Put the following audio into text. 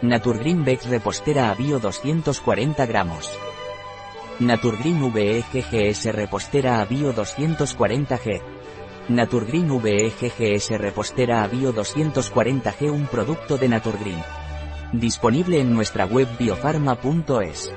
Naturgreen Vex repostera a bio 240 gramos. Naturgreen VEGGS repostera a bio 240G. Naturgreen VEGGS repostera a bio 240G un producto de Naturgreen. Disponible en nuestra web biofarma.es.